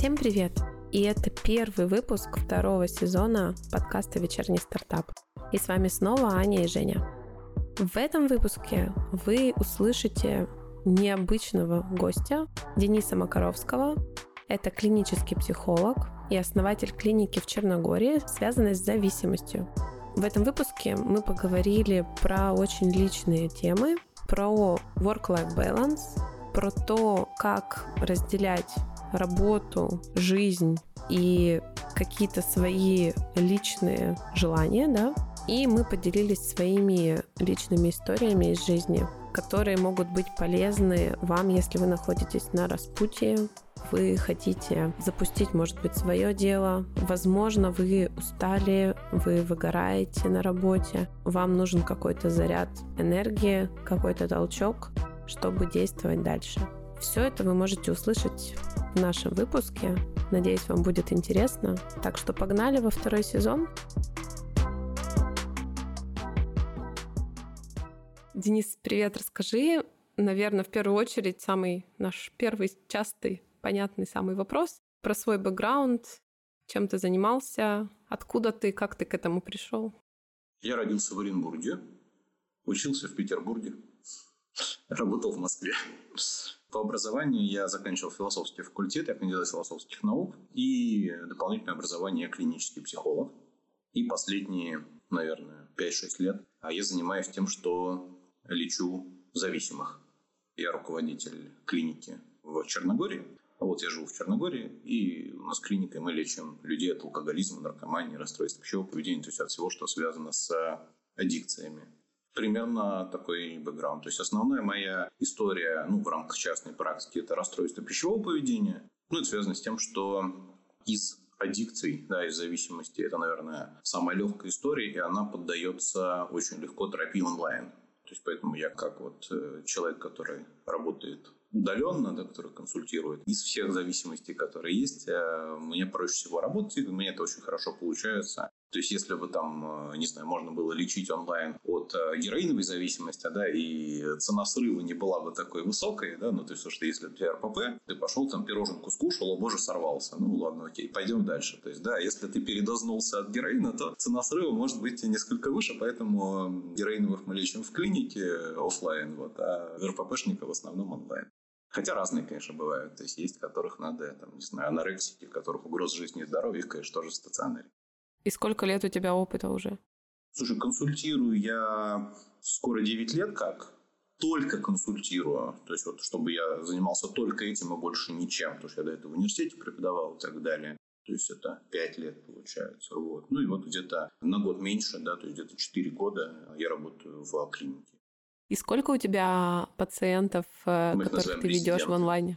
Всем привет! И это первый выпуск второго сезона подкаста «Вечерний стартап». И с вами снова Аня и Женя. В этом выпуске вы услышите необычного гостя Дениса Макаровского. Это клинический психолог и основатель клиники в Черногории, связанной с зависимостью. В этом выпуске мы поговорили про очень личные темы, про work-life balance, про то, как разделять работу, жизнь и какие-то свои личные желания, да, и мы поделились своими личными историями из жизни, которые могут быть полезны вам, если вы находитесь на распутье, вы хотите запустить, может быть, свое дело. Возможно, вы устали, вы выгораете на работе, вам нужен какой-то заряд энергии, какой-то толчок, чтобы действовать дальше. Все это вы можете услышать в нашем выпуске. Надеюсь, вам будет интересно. Так что погнали во второй сезон. Денис, привет, расскажи, наверное, в первую очередь самый наш первый частый, понятный самый вопрос про свой бэкграунд, чем ты занимался, откуда ты, как ты к этому пришел? Я родился в Оренбурге, учился в Петербурге, работал в Москве. По образованию я заканчивал философский факультет, я кандидат философских наук и дополнительное образование клинический психолог. И последние, наверное, 5-6 лет а я занимаюсь тем, что лечу зависимых. Я руководитель клиники в Черногории. Вот я живу в Черногории, и у нас клиника, мы лечим людей от алкоголизма, наркомании, расстройств пищевого поведения, то есть от всего, что связано с аддикциями примерно такой бэкграунд. То есть основная моя история ну, в рамках частной практики – это расстройство пищевого поведения. Ну, это связано с тем, что из аддикций, да, из зависимости, это, наверное, самая легкая история, и она поддается очень легко терапии онлайн. То есть поэтому я как вот э, человек, который работает удаленно, да, который консультирует, из всех зависимостей, которые есть, э, мне проще всего работать, и меня это очень хорошо получается. То есть, если бы там, э, не знаю, можно было лечить онлайн от э, героиновой зависимости, да, и цена срыва не была бы такой высокой, да, ну, то есть, что если у тебя РПП, ты пошел там пироженку скушал, о боже, сорвался. Ну, ладно, окей, пойдем дальше. То есть, да, если ты передознулся от героина, то цена срыва может быть несколько выше, поэтому героиновых мы лечим в клинике офлайн, вот, а РППшника в основном онлайн. Хотя разные, конечно, бывают. То есть, есть, которых надо, там, не знаю, анорексики, которых угроз жизни и здоровья, их, конечно, тоже в стационаре. И сколько лет у тебя опыта уже? Слушай, консультирую я скоро 9 лет как. Только консультирую. То есть, вот, чтобы я занимался только этим и больше ничем. Потому что я до этого в университете преподавал и так далее. То есть, это 5 лет получается. Вот. Ну, и вот где-то на год меньше, да, то есть, где-то 4 года я работаю в клинике. И сколько у тебя пациентов, э, Мы которых ты ведешь в онлайне?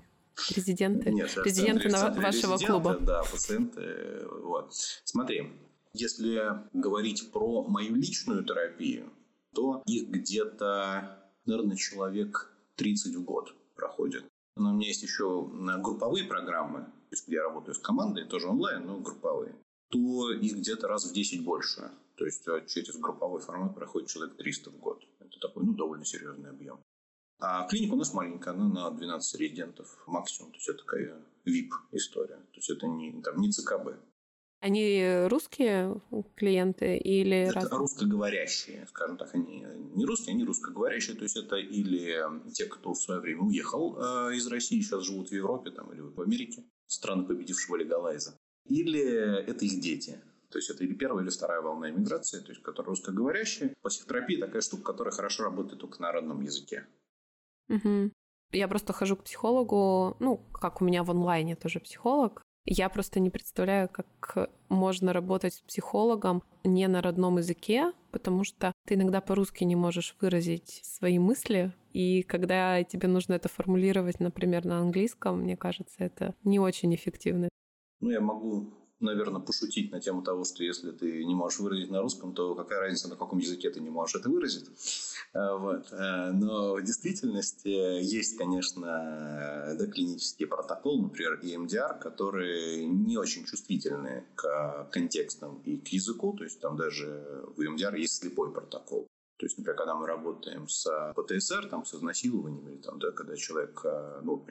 Резиденты? Нет, резиденты вашего клуба. Да, пациенты. Вот. Смотри, если говорить про мою личную терапию, то их где-то, наверное, человек 30 в год проходит. Но у меня есть еще групповые программы, то есть где я работаю с командой, тоже онлайн, но групповые, то их где-то раз в 10 больше. То есть а через групповой формат проходит человек 300 в год. Это такой, ну, довольно серьезный объем. А клиника у нас маленькая, она на 12 резидентов максимум. То есть это такая VIP-история. То есть это не, там, не ЦКБ. Они русские клиенты или это разные? русскоговорящие, скажем так, они не русские, они русскоговорящие, то есть это или те, кто в свое время уехал э, из России, сейчас живут в Европе там, или в Америке, страны победившего легалайза, или это их дети. То есть это или первая, или вторая волна иммиграции, то есть которые русскоговорящие. Психотерапия такая штука, которая хорошо работает только на родном языке. Угу. Я просто хожу к психологу, ну, как у меня в онлайне тоже психолог, я просто не представляю, как можно работать с психологом не на родном языке, потому что ты иногда по-русски не можешь выразить свои мысли, и когда тебе нужно это формулировать, например, на английском, мне кажется, это не очень эффективно. Ну, я могу наверное, пошутить на тему того, что если ты не можешь выразить на русском, то какая разница, на каком языке ты не можешь это выразить. Э, вот. Э, но в действительности есть, конечно, да, клинические протоколы, например, EMDR, которые не очень чувствительны к контекстам и к языку. То есть там даже в EMDR есть слепой протокол. То есть, например, когда мы работаем с ПТСР, там, с изнасилованиями, там, да, когда человек, э, ну,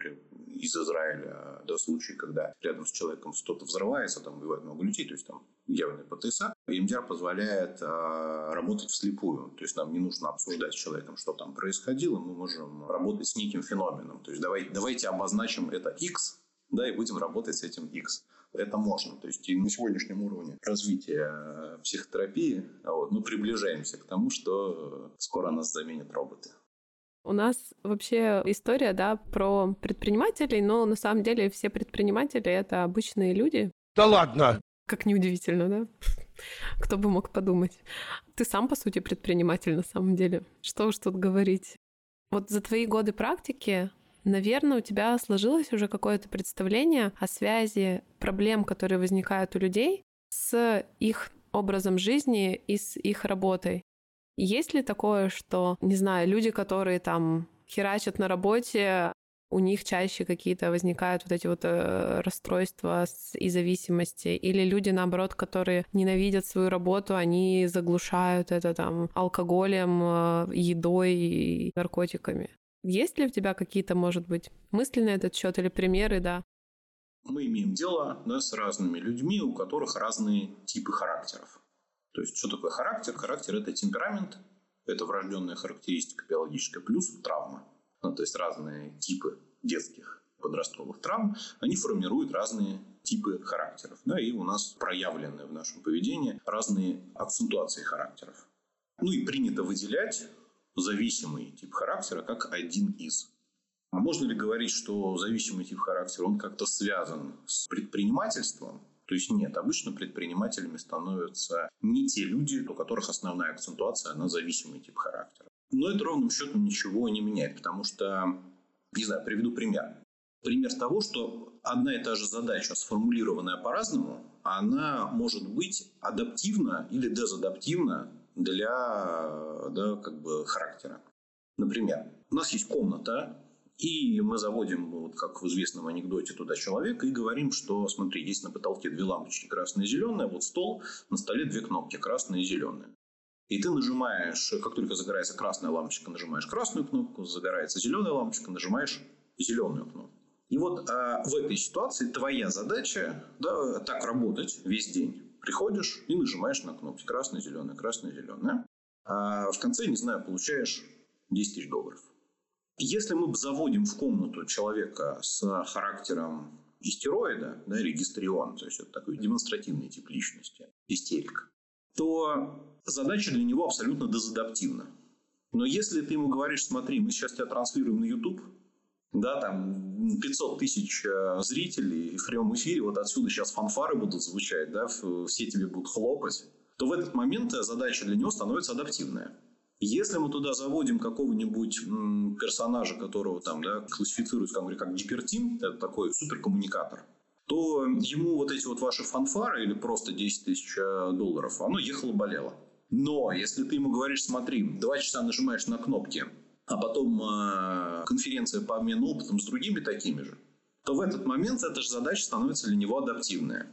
из Израиля, да, случаи, когда рядом с человеком что-то взрывается, там убивают много людей, то есть там явный ПТСР, МДР позволяет а, работать вслепую. То есть нам не нужно обсуждать с человеком, что там происходило, мы можем работать с неким феноменом. То есть давай, давайте обозначим это X, да, и будем работать с этим X это можно. То есть и на сегодняшнем уровне развития э, психотерапии вот, мы приближаемся к тому, что скоро нас заменят роботы. У нас вообще история, да, про предпринимателей, но на самом деле все предприниматели — это обычные люди. Да ладно! Как неудивительно, да? Кто бы мог подумать. Ты сам, по сути, предприниматель на самом деле. Что уж тут говорить. Вот за твои годы практики Наверное, у тебя сложилось уже какое-то представление о связи проблем, которые возникают у людей, с их образом жизни и с их работой. Есть ли такое, что, не знаю, люди, которые там херачат на работе, у них чаще какие-то возникают вот эти вот э, расстройства и зависимости, или люди, наоборот, которые ненавидят свою работу, они заглушают это там алкоголем, э, едой и наркотиками. Есть ли у тебя какие-то, может быть, мысли на этот счет или примеры, да? Мы имеем дело да, с разными людьми, у которых разные типы характеров. То есть, что такое характер? Характер – это темперамент, это врожденная характеристика биологическая, плюс травма. Ну, то есть, разные типы детских подростковых травм, они формируют разные типы характеров. Да, и у нас проявлены в нашем поведении разные акцентуации характеров. Ну и принято выделять зависимый тип характера как один из. А можно ли говорить, что зависимый тип характера, он как-то связан с предпринимательством? То есть нет, обычно предпринимателями становятся не те люди, у которых основная акцентуация на зависимый тип характера. Но это ровным счетом ничего не меняет, потому что, не знаю, приведу пример. Пример того, что одна и та же задача, сформулированная по-разному, она может быть адаптивна или дезадаптивна для да, как бы характера. Например, у нас есть комната, и мы заводим, вот как в известном анекдоте, туда человека и говорим, что, смотри, есть на потолке две лампочки, красная и зеленая, вот стол, на столе две кнопки, красная и зеленая. И ты нажимаешь, как только загорается красная лампочка, нажимаешь красную кнопку, загорается зеленая лампочка, нажимаешь зеленую кнопку. И вот а, в этой ситуации твоя задача да, так работать весь день приходишь и нажимаешь на кнопки красная, зеленая, красная, зеленая. А в конце, не знаю, получаешь 10 тысяч долларов. Если мы заводим в комнату человека с характером истероида, да, регистрион, то есть это такой демонстративный тип личности, истерик, то задача для него абсолютно дезадаптивна. Но если ты ему говоришь, смотри, мы сейчас тебя транслируем на YouTube, да, там 500 тысяч э, зрителей в прямом эфире, вот отсюда сейчас фанфары будут звучать, да, все тебе будут хлопать, то в этот момент задача для него становится адаптивная. Если мы туда заводим какого-нибудь персонажа, которого там, да, классифицируют как, как гипертим, это такой суперкоммуникатор, то ему вот эти вот ваши фанфары или просто 10 тысяч э, долларов, оно ехало-болело. Но если ты ему говоришь, смотри, два часа нажимаешь на кнопки, а потом э, конференция по обмену опытом с другими такими же, то в этот момент эта же задача становится для него адаптивная.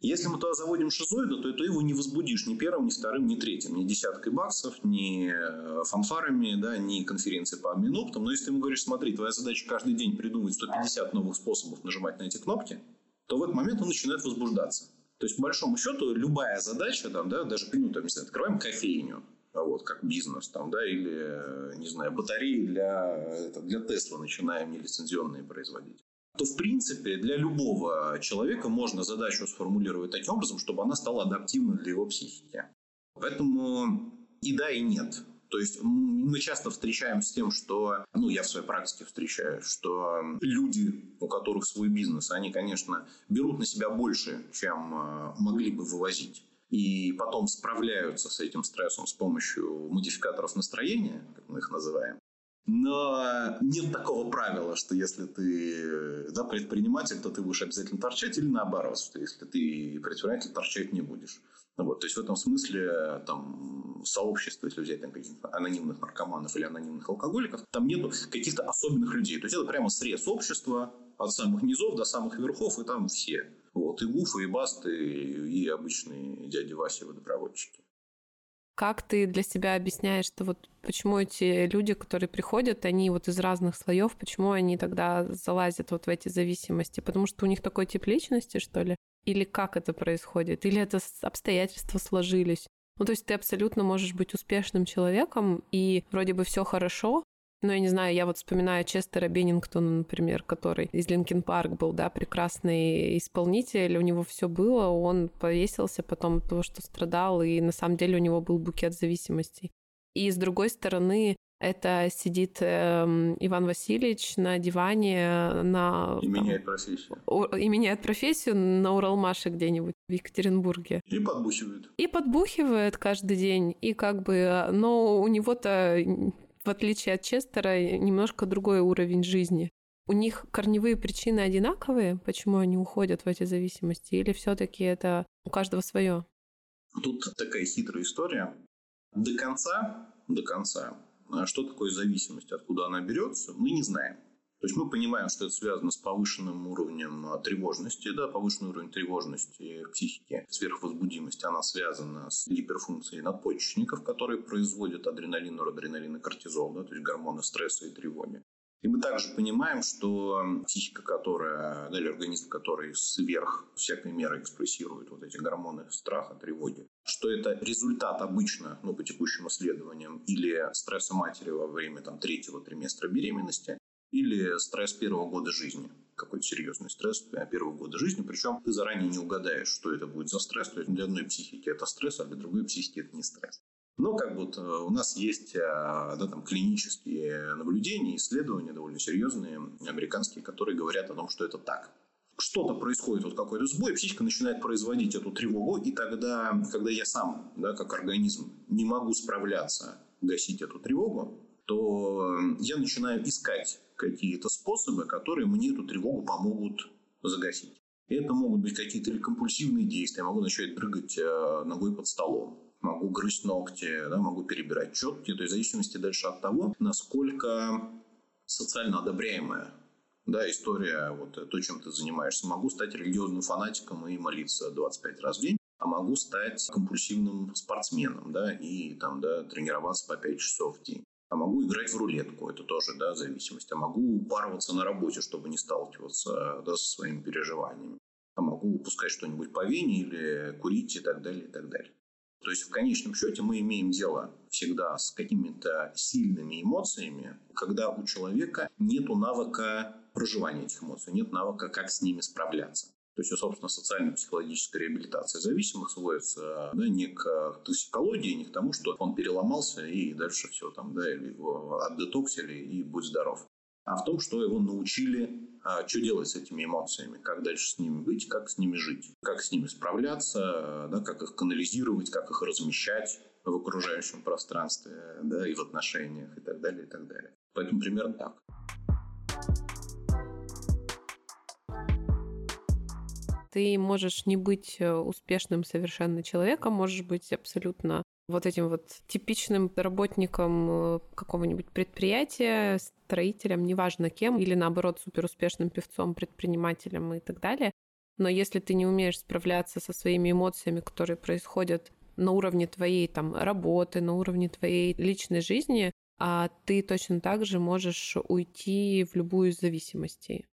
Если мы туда заводим шизоида, то ты его не возбудишь ни первым, ни вторым, ни третьим. Ни десяткой баксов, ни э, фанфарами, да, ни конференцией по обмену опытом. Но если ты ему говоришь, смотри, твоя задача каждый день придумать 150 новых способов нажимать на эти кнопки, то в этот момент он начинает возбуждаться. То есть, по большому счету, любая задача, там, да, даже, ну, там, не открываем кофейню, вот, как бизнес, там, да, или, не знаю, батареи для, для Тесла начинаем нелицензионные производить то, в принципе, для любого человека можно задачу сформулировать таким образом, чтобы она стала адаптивной для его психики. Поэтому и да, и нет. То есть мы часто встречаемся с тем, что, ну, я в своей практике встречаю, что люди, у которых свой бизнес, они, конечно, берут на себя больше, чем э, могли бы вывозить и потом справляются с этим стрессом с помощью модификаторов настроения, как мы их называем. Но нет такого правила, что если ты да, предприниматель, то ты будешь обязательно торчать, или наоборот, что если ты предприниматель, торчать не будешь. Вот, то есть в этом смысле там сообщество, если взять там, каких-то анонимных наркоманов или анонимных алкоголиков, там нету каких-то особенных людей. То есть это прямо срез общества от самых низов до самых верхов, и там все. Вот, и Гуфы, и Басты, и обычные дяди Васи водопроводчики. Как ты для себя объясняешь, что вот почему эти люди, которые приходят, они вот из разных слоев, почему они тогда залазят вот в эти зависимости? Потому что у них такой тип личности, что ли? Или как это происходит? Или это обстоятельства сложились? Ну, то есть ты абсолютно можешь быть успешным человеком, и вроде бы все хорошо, ну, я не знаю, я вот вспоминаю Честера Беннингтона, например, который из Линкен Парк был, да, прекрасный исполнитель, у него все было, он повесился потом от того, что страдал, и на самом деле у него был букет зависимостей. И с другой стороны, это сидит э, Иван Васильевич на диване на... И там, меняет профессию. И меняет профессию на Уралмаше где-нибудь в Екатеринбурге. И подбухивает. И подбухивает каждый день. И как бы... Но у него-то в отличие от Честера, немножко другой уровень жизни. У них корневые причины одинаковые, почему они уходят в эти зависимости, или все-таки это у каждого свое? Тут такая хитрая история. До конца, до конца, а что такое зависимость, откуда она берется, мы не знаем. То есть мы понимаем, что это связано с повышенным уровнем а, тревожности, да, повышенный уровень тревожности в психике, сверхвозбудимость, она связана с гиперфункцией надпочечников, которые производят адреналин, норадреналин и кортизол, да, то есть гормоны стресса и тревоги. И мы также понимаем, что психика, которая, да, или организм, который сверх всякой меры экспрессирует вот эти гормоны страха, тревоги, что это результат обычно, ну, по текущим исследованиям, или стресса матери во время там, третьего триместра беременности, или стресс первого года жизни какой-то серьезный стресс первого года жизни, причем ты заранее не угадаешь, что это будет за стресс, то есть для одной психики это стресс, а для другой психики это не стресс. Но как будто у нас есть а, да, там, клинические наблюдения, исследования довольно серьезные, американские, которые говорят о том, что это так. Что-то происходит, вот какой-то сбой, психика начинает производить эту тревогу, и тогда, когда я сам, да, как организм, не могу справляться, гасить эту тревогу, то я начинаю искать какие-то способы, которые мне эту тревогу помогут загасить. это могут быть какие-то или компульсивные действия. Я могу начать прыгать э, ногой под столом. Могу грызть ногти, да, могу перебирать четки. То есть в зависимости дальше от того, насколько социально одобряемая да, история, вот то, чем ты занимаешься. Могу стать религиозным фанатиком и молиться 25 раз в день, а могу стать компульсивным спортсменом, да, и там, да, тренироваться по 5 часов в день а могу играть в рулетку, это тоже да, зависимость, а могу упарываться на работе, чтобы не сталкиваться да, со своими переживаниями, а могу упускать что-нибудь по вене или курить и так далее, и так далее. То есть в конечном счете мы имеем дело всегда с какими-то сильными эмоциями, когда у человека нет навыка проживания этих эмоций, нет навыка, как с ними справляться. То есть, собственно, социально-психологическая реабилитация зависимых сводится да, не к токсикологии, не к тому, что он переломался и дальше все там, да, или его отдетоксили и будь здоров. А в том, что его научили, а, что делать с этими эмоциями, как дальше с ними быть, как с ними жить, как с ними справляться, да, как их канализировать, как их размещать в окружающем пространстве да, и в отношениях и так далее, и так далее. Поэтому примерно так. Ты можешь не быть э, успешным совершенно человеком, можешь быть абсолютно вот этим вот типичным работником э, какого-нибудь предприятия, строителем, неважно кем, или наоборот суперуспешным певцом, предпринимателем и так далее. Но если ты не умеешь справляться со своими эмоциями, которые происходят на уровне твоей там работы, на уровне твоей личной жизни, а ты точно так же можешь уйти в любую из зависимостей.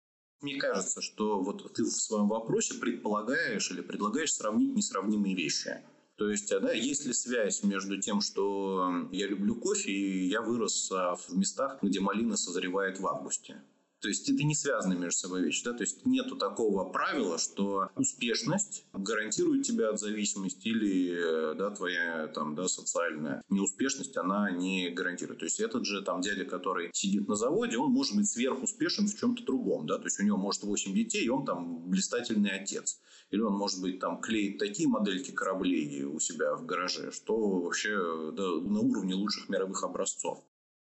Мне кажется, что вот ты в своем вопросе предполагаешь или предлагаешь сравнить несравнимые вещи. То есть, да, есть ли связь между тем, что я люблю кофе, и я вырос а, в местах, где малина созревает в августе? То есть это не связаны между собой вещи. Да? То есть нету такого правила, что успешность гарантирует тебя от зависимости или да, твоя там, да, социальная неуспешность, она не гарантирует. То есть этот же там дядя, который сидит на заводе, он может быть сверхуспешен в чем-то другом. Да? То есть у него может 8 детей, и он там блистательный отец. Или он, может быть, там клеит такие модельки кораблей у себя в гараже, что вообще да, на уровне лучших мировых образцов.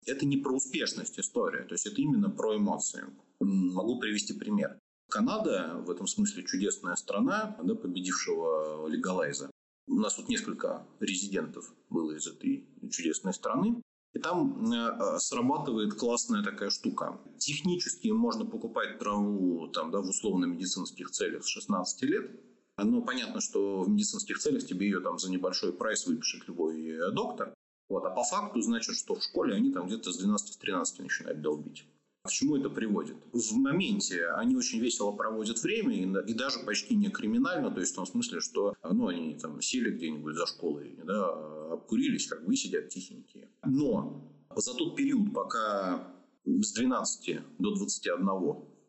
Это не про успешность история, то есть это именно про эмоции. Могу привести пример. Канада в этом смысле чудесная страна, да, победившего легалайза. У нас вот несколько резидентов было из этой чудесной страны. И там э, срабатывает классная такая штука. Технически можно покупать траву там, да, в условно-медицинских целях с 16 лет, Но понятно, что в медицинских целях тебе ее там за небольшой прайс выпишет любой э, доктор. Вот. А по факту значит, что в школе они там где-то с 12-13 начинают долбить. К чему это приводит? В моменте они очень весело проводят время и, даже почти не криминально, то есть в том смысле, что ну, они там сели где-нибудь за школой, да, обкурились, как бы и сидят тихенькие. Но за тот период, пока с 12 до 21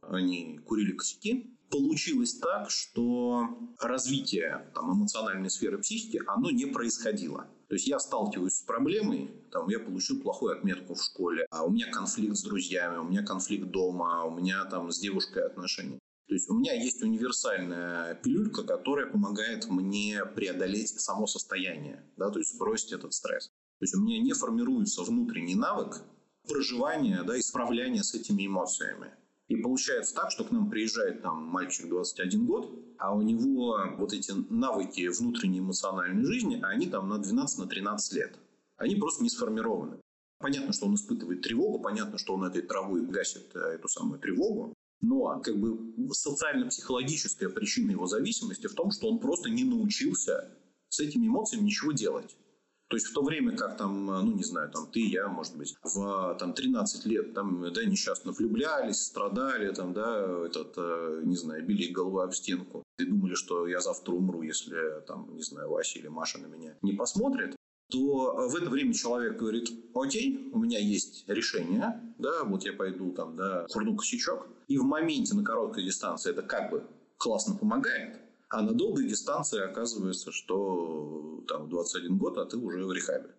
они курили косяки, получилось так, что развитие там, эмоциональной сферы психики, оно не происходило. То есть я сталкиваюсь с проблемой, там, я получил плохую отметку в школе, а у меня конфликт с друзьями, у меня конфликт дома, у меня там с девушкой отношения. То есть у меня есть универсальная пилюлька, которая помогает мне преодолеть само состояние, да, то есть сбросить этот стресс. То есть у меня не формируется внутренний навык проживания, да, исправления с этими эмоциями. И получается так, что к нам приезжает там мальчик 21 год, а у него вот эти навыки внутренней эмоциональной жизни, они там на 12-13 на лет. Они просто не сформированы. Понятно, что он испытывает тревогу, понятно, что он этой травой гасит э, эту самую тревогу, но как бы социально-психологическая причина его зависимости в том, что он просто не научился с этими эмоциями ничего делать. То есть в то время как там, ну не знаю, там ты, я, может быть, в там 13 лет там, да, несчастно влюблялись, страдали, там, да, этот, э, не знаю, били головой об стенку. И думали, что я завтра умру, если там, не знаю, Вася или Маша на меня не посмотрит то в это время человек говорит, окей, у меня есть решение, да, вот я пойду там, да, курну косячок, и в моменте на короткой дистанции это как бы классно помогает, а на долгой дистанции оказывается, что там 21 год, а ты уже в рехабе.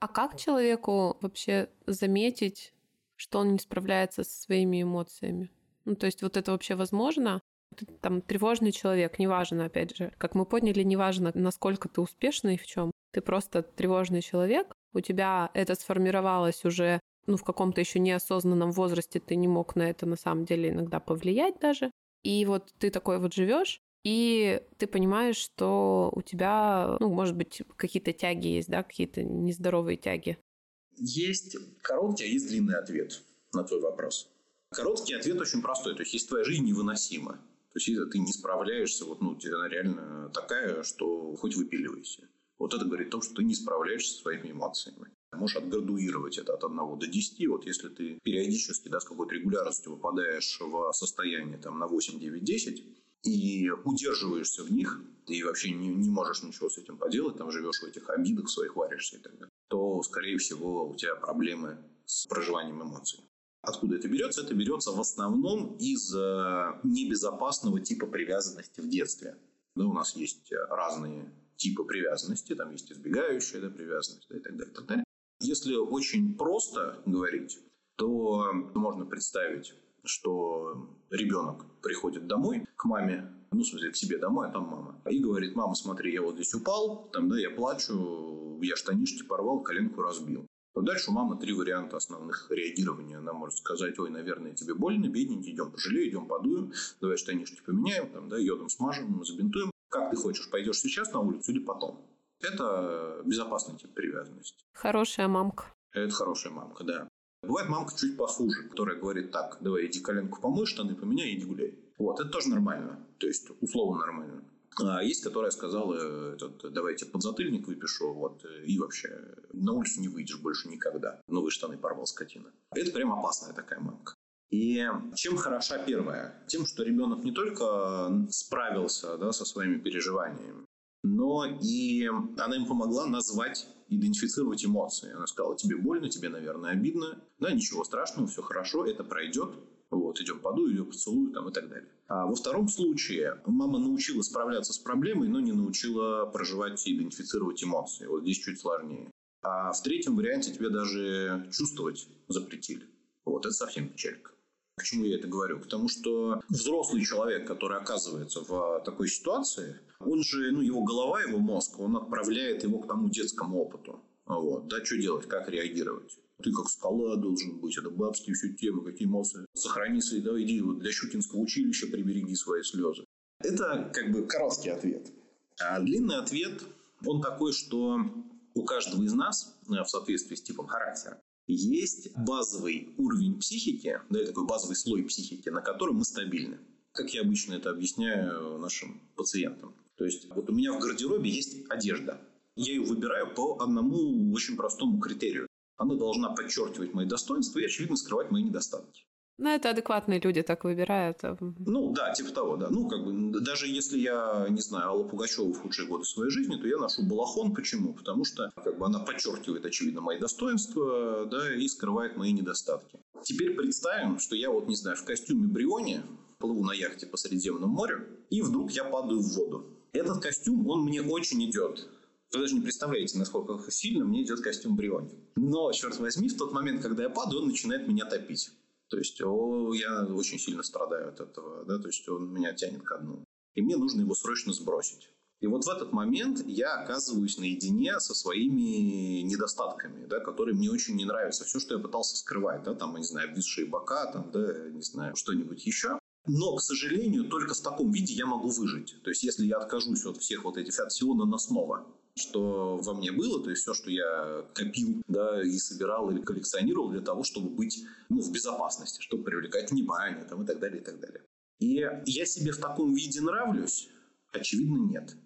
А как человеку вообще заметить, что он не справляется со своими эмоциями? Ну, то есть вот это вообще возможно? Ты там тревожный человек, неважно, опять же, как мы поняли, неважно, насколько ты успешный в чем. Ты просто тревожный человек, у тебя это сформировалось уже ну, в каком-то еще неосознанном возрасте ты не мог на это на самом деле иногда повлиять даже. И вот ты такой вот живешь, и ты понимаешь, что у тебя, ну, может быть, какие-то тяги есть, да, какие-то нездоровые тяги. Есть короткий, а есть длинный ответ на твой вопрос. Короткий ответ очень простой, то есть если твоя жизнь невыносима, то есть если ты не справляешься, вот, ну, она реально такая, что хоть выпиливайся. Вот это говорит о том, что ты не справляешься со своими эмоциями. Можешь отградуировать это от 1 до 10. Вот если ты периодически, да, с какой-то регулярностью выпадаешь в состояние там, на 8, 9, 10, и удерживаешься в них, ты вообще не, не можешь ничего с этим поделать, там живешь в этих обидах своих, варишься и так далее, то, скорее всего, у тебя проблемы с проживанием эмоций. Откуда это берется? Это берется в основном из э, небезопасного типа привязанности в детстве. Да, у нас есть разные типы привязанности, там есть избегающая да, привязанность да, и так далее, и так далее. Если очень просто говорить, то можно представить что ребенок приходит домой к маме, ну, в смысле, к себе домой, а там мама, и говорит, мама, смотри, я вот здесь упал, там, да, я плачу, я штанишки порвал, коленку разбил. Но дальше у мамы три варианта основных реагирования. Она может сказать, ой, наверное, тебе больно, бедненький, идем пожалеем, идем подуем, давай штанишки поменяем, там, да, йодом смажем, забинтуем. Как ты хочешь, пойдешь сейчас на улицу или потом? Это безопасный тип привязанности. Хорошая мамка. Это хорошая мамка, да. Бывает мамка чуть похуже, которая говорит, так, давай иди коленку помой, штаны поменяй, иди гуляй. Вот, это тоже нормально. То есть, условно нормально. А есть, которая сказала, этот, давайте подзатыльник выпишу, вот, и вообще на улицу не выйдешь больше никогда. Новые штаны порвал скотина. Это прям опасная такая мамка. И чем хороша первая? Тем, что ребенок не только справился да, со своими переживаниями, но и она им помогла назвать идентифицировать эмоции. Она сказала, тебе больно, тебе, наверное, обидно. Да, ничего страшного, все хорошо, это пройдет. Вот, идем подую, ее поцелую там, и так далее. А во втором случае мама научила справляться с проблемой, но не научила проживать и идентифицировать эмоции. Вот здесь чуть сложнее. А в третьем варианте тебе даже чувствовать запретили. Вот, это совсем печалька. Почему я это говорю? Потому что взрослый человек, который оказывается в такой ситуации, он же, ну, его голова, его мозг, он отправляет его к тому детскому опыту. Вот. Да, что делать, как реагировать? Ты как скала должен быть, это бабские все темы, какие эмоции. Сохрани свои, да, иди вот для Щукинского училища прибереги свои слезы. Это как бы короткий ответ. А длинный ответ, он такой, что у каждого из нас в соответствии с типом характера есть базовый уровень психики, да, такой базовый слой психики, на котором мы стабильны. как я обычно это объясняю нашим пациентам. То есть вот у меня в гардеробе есть одежда. Я ее выбираю по одному очень простому критерию. Она должна подчеркивать мои достоинства и, очевидно, скрывать мои недостатки. Ну, это адекватные люди так выбирают. Ну, да, типа того, да. Ну, как бы, даже если я, не знаю, Алла Пугачева в худшие годы своей жизни, то я ношу балахон. Почему? Потому что, как бы, она подчеркивает, очевидно, мои достоинства, да, и скрывает мои недостатки. Теперь представим, что я вот, не знаю, в костюме Бриони плыву на яхте по Средиземному морю, и вдруг я падаю в воду. Этот костюм, он мне очень идет. Вы даже не представляете, насколько сильно мне идет костюм Бриони. Но, черт возьми, в тот момент, когда я падаю, он начинает меня топить. То есть о, я очень сильно страдаю от этого, да, то есть он меня тянет ко дну. И мне нужно его срочно сбросить. И вот в этот момент я оказываюсь наедине со своими недостатками, да, которые мне очень не нравятся. Все, что я пытался скрывать, да, там, не знаю, обвисшие бока, там, да, не знаю, что-нибудь еще. Но, к сожалению, только в таком виде я могу выжить. То есть, если я откажусь от всех вот этих, от всего наносного, что во мне было, то есть все, что я копил, да, и собирал или коллекционировал для того, чтобы быть ну, в безопасности, чтобы привлекать внимание там, и так далее, и так далее. И я себе в таком виде нравлюсь? Очевидно, нет.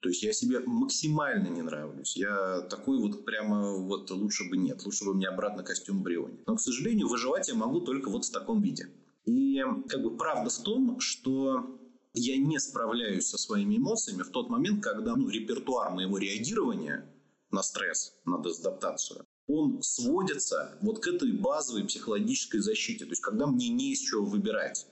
То есть я себе максимально не нравлюсь. Я такой вот прямо вот лучше бы нет. Лучше бы мне обратно костюм Бриони. Но, к сожалению, выживать я могу только вот в таком виде. И как бы правда в том, что я не справляюсь со своими эмоциями в тот момент, когда ну, репертуар моего реагирования на стресс, на дезадаптацию, он сводится вот к этой базовой психологической защите. То есть, когда мне не из чего выбирать.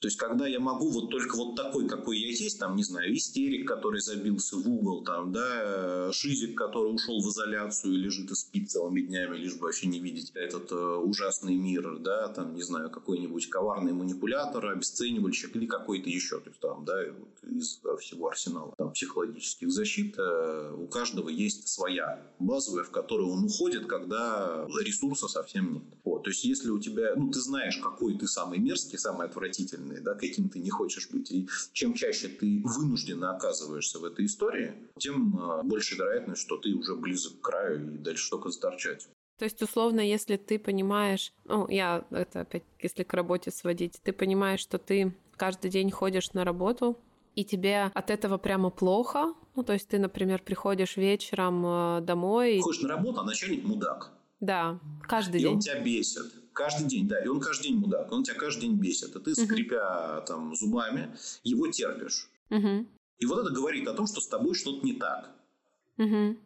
То есть, когда я могу вот только вот такой, какой я есть, там, не знаю, истерик, который забился в угол, там, да, шизик, который ушел в изоляцию и лежит и спит целыми днями, лишь бы вообще не видеть этот э, ужасный мир, да, там, не знаю, какой-нибудь коварный манипулятор, обесценивальщик или какой-то еще, то есть, там, да, вот из всего арсенала там, психологических защит э, у каждого есть своя базовая, в которую он уходит, когда ресурса совсем нет. Вот, то есть, если у тебя, ну, ты знаешь, какой ты самый мерзкий, самый отвратительный, ответственный, да, каким ты не хочешь быть. И чем чаще ты вынужденно оказываешься в этой истории, тем а, больше вероятность, что ты уже близок к краю и дальше только заторчать. То есть, условно, если ты понимаешь, ну, я это опять, если к работе сводить, ты понимаешь, что ты каждый день ходишь на работу, и тебе от этого прямо плохо, ну, то есть ты, например, приходишь вечером а, домой... Ходишь на работу, а начальник мудак. Да, каждый и день. он тебя бесит. Каждый день, да. И он каждый день мудак. Он тебя каждый день бесит. И ты, скрипя там зубами, его терпишь. Угу. И вот это говорит о том, что с тобой что-то не так. Угу.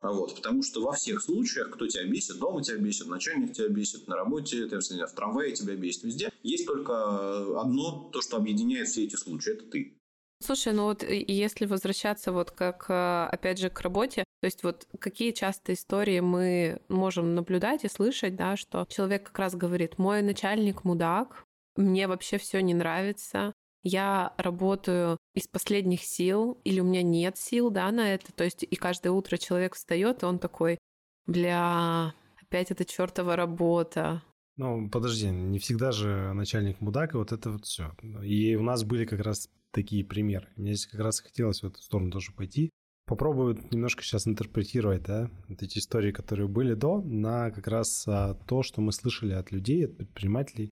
А вот, потому что во всех случаях, кто тебя бесит, дома тебя бесит, начальник тебя бесит, на работе, ты, в трамвае тебя бесит, везде, есть только одно, то, что объединяет все эти случаи, это ты. Слушай, ну вот если возвращаться вот как, э, опять же, к работе, то есть вот какие часто истории мы можем наблюдать и слышать, да, что человек как раз говорит, мой начальник мудак, мне вообще все не нравится, я работаю из последних сил, или у меня нет сил, да, на это. То есть и каждое утро человек встает, и он такой, бля, опять эта чертова работа. Ну, подожди, не всегда же начальник мудак, и вот это вот все. И у нас были как раз такие примеры. Мне здесь как раз хотелось в эту сторону тоже пойти попробую немножко сейчас интерпретировать, да, вот эти истории, которые были до, на как раз а, то, что мы слышали от людей, от предпринимателей.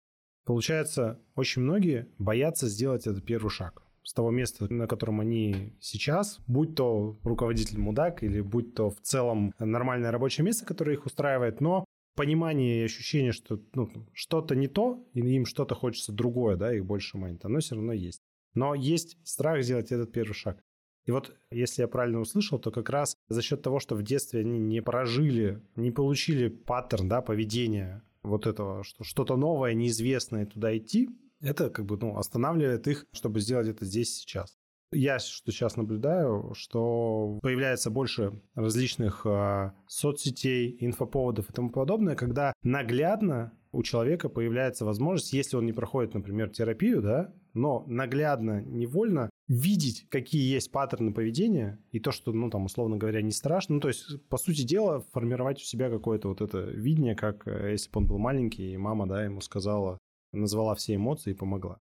Получается, очень многие боятся сделать этот первый шаг с того места, на котором они сейчас, будь то руководитель мудак или будь то в целом нормальное рабочее место, которое их устраивает, но понимание и ощущение, что ну, что-то не то, и им что-то хочется другое, да, их больше манит, оно все равно есть. Но есть страх сделать этот первый шаг. И вот, если я правильно услышал, то как раз за счет того, что в детстве они не прожили, не получили паттерн да, поведения вот этого, что что-то новое, неизвестное туда идти, это как бы ну, останавливает их, чтобы сделать это здесь сейчас. Я что сейчас наблюдаю, что появляется больше различных э, соцсетей, инфоповодов и тому подобное, когда наглядно у человека появляется возможность, если он не проходит, например, терапию, да, но наглядно, невольно видеть, какие есть паттерны поведения, и то, что, ну, там, условно говоря, не страшно. Ну, то есть, по сути дела, формировать у себя какое-то вот это видение, как э, если бы он был маленький, и мама, да, ему сказала, назвала все эмоции и помогла.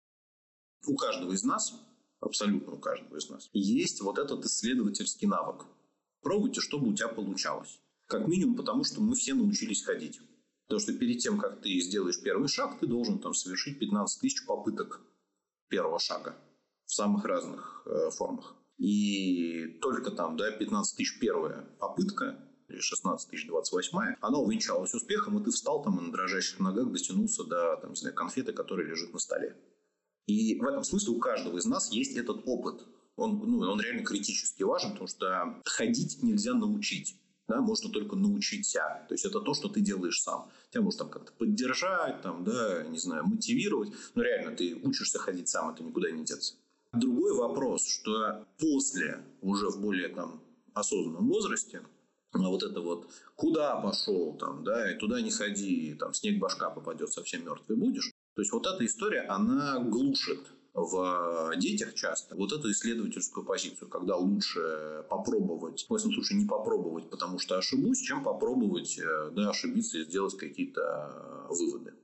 У каждого из нас, абсолютно у каждого из нас, есть вот этот исследовательский навык. Пробуйте, чтобы у тебя получалось. Как минимум потому, что мы все научились ходить. Потому что перед тем, как ты сделаешь первый шаг, ты должен там совершить 15 тысяч попыток первого шага в самых разных э, формах. И только там, да, 15 тысяч первая попытка, или 16 тысяч 28 она увенчалась успехом, и ты встал там и на дрожащих ногах дотянулся до, там, не знаю, конфеты, которая лежит на столе. И в этом смысле у каждого из нас есть этот опыт. Он, ну, он реально критически важен, потому что ходить нельзя научить. Да, можно только научить себя. То есть это то, что ты делаешь сам. Тебя может там как-то поддержать, там, да, не знаю, мотивировать. Но реально ты учишься ходить сам, это никуда не деться. Другой вопрос, что после, уже в более там осознанном возрасте, вот это вот куда пошел там, да, и туда не ходи, там снег башка попадет, совсем мертвый будешь. То есть вот эта история, она глушит в детях часто вот эту исследовательскую позицию, когда лучше попробовать, в этом случае не попробовать, потому что ошибусь, чем попробовать э, да, ошибиться и сделать какие-то выводы.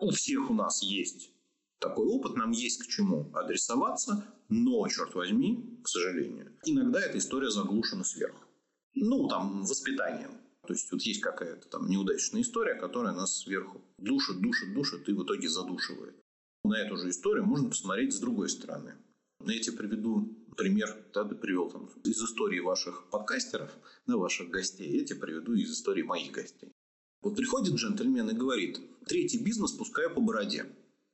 У всех у нас есть такой опыт, нам есть к чему адресоваться, но, черт возьми, к сожалению, иногда эта история заглушена сверху. Ну, там, воспитанием. То есть вот есть какая-то там неудачная история, которая нас сверху душит, душит, душит и в итоге задушивает. На эту же историю можно посмотреть с другой стороны. Я тебе приведу пример, да, ты привел там из истории ваших подкастеров, да, ваших гостей, я тебе приведу из истории моих гостей. Вот приходит джентльмен и говорит, третий бизнес пускаю по бороде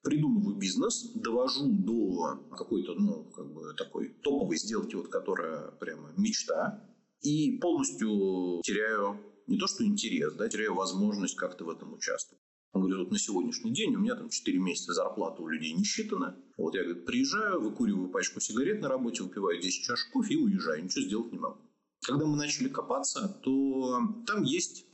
придумываю бизнес, довожу до какой-то, ну, как бы такой топовой сделки, вот, которая прямо мечта, и полностью теряю не то, что интерес, да, теряю возможность как-то в этом участвовать. Он говорит, вот на сегодняшний день у меня там 4 месяца зарплата у людей не считана. Вот я, говорит, приезжаю, выкуриваю пачку сигарет на работе, выпиваю 10 чашек кофе и уезжаю, ничего сделать не могу. Когда мы начали копаться, то там есть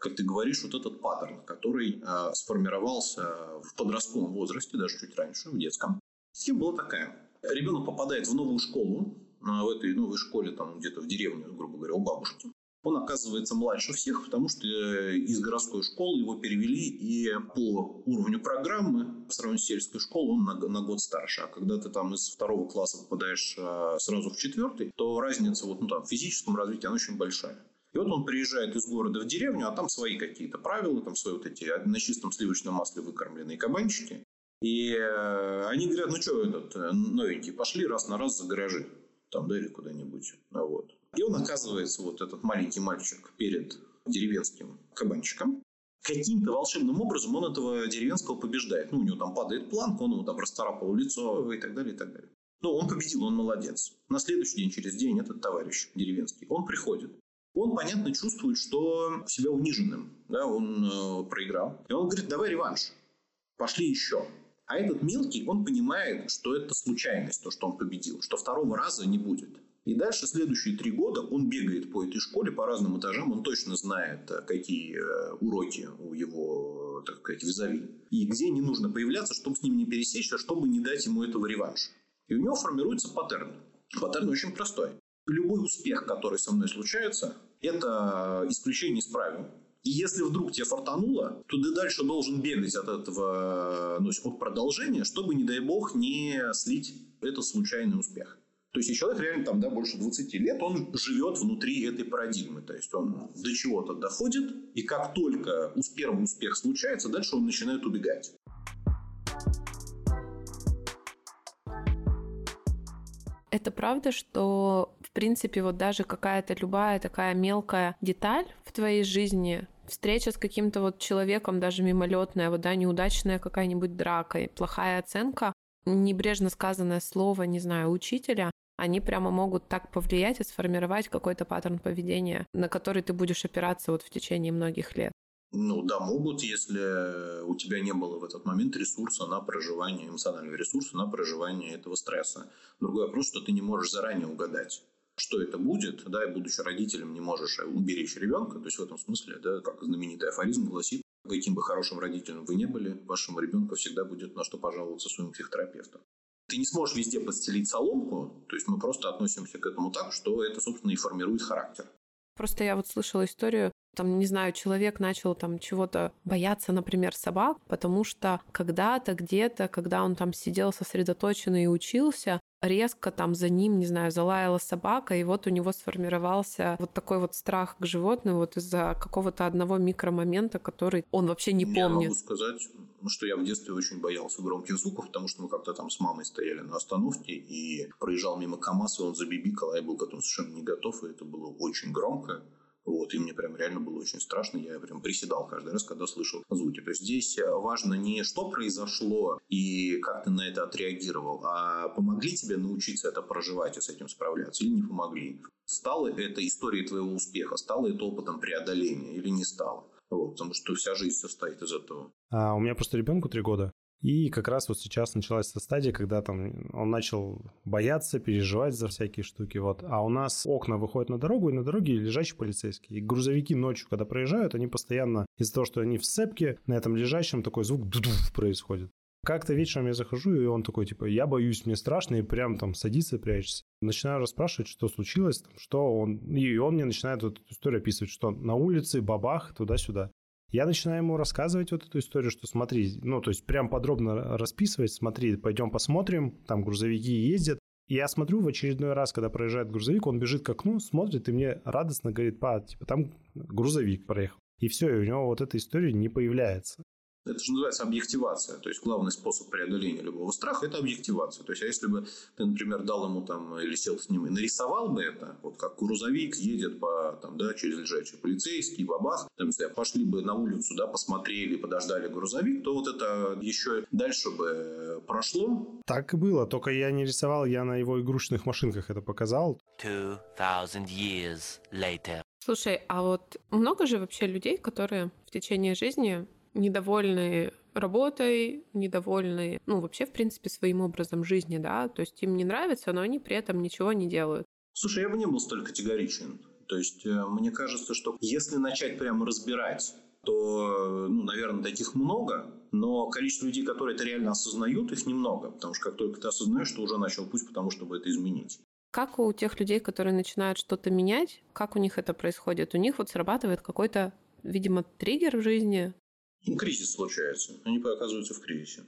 как ты говоришь, вот этот паттерн, который э, сформировался в подростковом возрасте, даже чуть раньше, в детском. Схема была такая. Ребенок попадает в новую школу, а в этой новой школе, там где-то в деревне, грубо говоря, у бабушки. Он оказывается младше всех, потому что э, из городской школы его перевели, и по уровню программы, по сравнению с сельской школой, он на, на год старше. А когда ты там из второго класса попадаешь а, сразу в четвертый, то разница вот, ну, там, в физическом развитии, она очень большая. И вот он приезжает из города в деревню, а там свои какие-то правила, там свои вот эти на чистом сливочном масле выкормленные кабанчики. И э, они говорят, ну что этот э, новенький, пошли раз на раз за гаражи. Там, да, или куда-нибудь. А вот. И он оказывается, вот этот маленький мальчик, перед деревенским кабанчиком. Каким-то волшебным образом он этого деревенского побеждает. Ну, у него там падает планка, он ему там расцарапал лицо и так далее, и так далее. Но он победил, он молодец. На следующий день, через день, этот товарищ деревенский, он приходит он, понятно, чувствует, что себя униженным. Да, он э, проиграл. И он говорит, давай реванш. Пошли еще. А этот мелкий, он понимает, что это случайность, то, что он победил, что второго раза не будет. И дальше следующие три года он бегает по этой школе по разным этажам, он точно знает, э, какие э, уроки у его, так сказать, визави. И где не нужно появляться, чтобы с ним не пересечься, чтобы не дать ему этого реванша. И у него формируется паттерн. Паттерн очень простой любой успех, который со мной случается, это исключение из правил. И если вдруг тебе фартануло, то ты дальше должен бегать от этого, ну, от продолжения, чтобы, не дай бог, не слить этот случайный успех. То есть, и человек реально там, да, больше 20 лет, он живет внутри этой парадигмы. То есть, он до чего-то доходит, и как только первый успех случается, дальше он начинает убегать. Это правда, что, в принципе, вот даже какая-то любая такая мелкая деталь в твоей жизни, встреча с каким-то вот человеком, даже мимолетная, вот, да, неудачная какая-нибудь драка, плохая оценка, небрежно сказанное слово, не знаю, учителя, они прямо могут так повлиять и сформировать какой-то паттерн поведения, на который ты будешь опираться вот в течение многих лет. Ну да, могут, если у тебя не было в этот момент ресурса на проживание, эмоционального ресурса на проживание этого стресса. Другой вопрос, что ты не можешь заранее угадать что это будет, да, и будучи родителем не можешь уберечь ребенка, то есть в этом смысле, да, как знаменитый афоризм гласит, каким бы хорошим родителем вы не были, вашему ребенку всегда будет на что пожаловаться своему психотерапевту. Ты не сможешь везде подстелить соломку, то есть мы просто относимся к этому так, что это, собственно, и формирует характер. Просто я вот слышала историю, там, не знаю, человек начал там чего-то бояться, например, собак, потому что когда-то, где-то, когда он там сидел сосредоточенно и учился, резко там за ним, не знаю, залаяла собака, и вот у него сформировался вот такой вот страх к животным вот из-за какого-то одного микромомента, который он вообще не помнит. Я могу сказать, что я в детстве очень боялся громких звуков, потому что мы как-то там с мамой стояли на остановке, и проезжал мимо КамАЗ, и он забибикал, а я был к этому совершенно не готов, и это было очень громко. Вот, и мне прям реально было очень страшно. Я прям приседал каждый раз, когда слышал звуки. То есть здесь э, важно не что произошло и как ты на это отреагировал, а помогли тебе научиться это проживать и с этим справляться или не помогли. Стало это историей твоего успеха, стало это опытом преодоления или не стало. Вот, потому что вся жизнь состоит из этого. А, у меня просто ребенку три года. И как раз вот сейчас началась эта стадия, когда там он начал бояться, переживать за всякие штуки. Вот. А у нас окна выходят на дорогу, и на дороге лежачий полицейский. И грузовики ночью, когда проезжают, они постоянно из-за того, что они в сцепке, на этом лежащем такой звук происходит. Как-то вечером я захожу, и он такой, типа, я боюсь, мне страшно, и прям там садится, прячется. Начинаю расспрашивать, что случилось, что он... И он мне начинает вот эту историю описывать, что на улице бабах туда-сюда. Я начинаю ему рассказывать вот эту историю, что смотри, ну, то есть прям подробно расписывать, смотри, пойдем посмотрим, там грузовики ездят. Я смотрю в очередной раз, когда проезжает грузовик, он бежит к окну, смотрит и мне радостно говорит, па, типа там грузовик проехал. И все, и у него вот эта история не появляется. Это же называется объективация. То есть главный способ преодоления любого страха – это объективация. То есть, а если бы ты, например, дал ему там или сел с ним и нарисовал бы это, вот как грузовик едет по, там, да, через лежачий полицейский, бабах, там, если пошли бы на улицу, да, посмотрели, подождали грузовик, то вот это еще дальше бы прошло. Так и было, только я не рисовал, я на его игрушечных машинках это показал. 2000 years later. Слушай, а вот много же вообще людей, которые в течение жизни недовольны работой, недовольны, ну, вообще, в принципе, своим образом жизни, да, то есть им не нравится, но они при этом ничего не делают. Слушай, я бы не был столь категоричен. То есть э, мне кажется, что если начать прямо разбирать, то, ну, наверное, таких много, но количество людей, которые это реально осознают, их немного, потому что как только ты осознаешь, что уже начал путь, потому чтобы это изменить. Как у тех людей, которые начинают что-то менять, как у них это происходит? У них вот срабатывает какой-то, видимо, триггер в жизни, ну, кризис случается. Они оказываются в кризисе.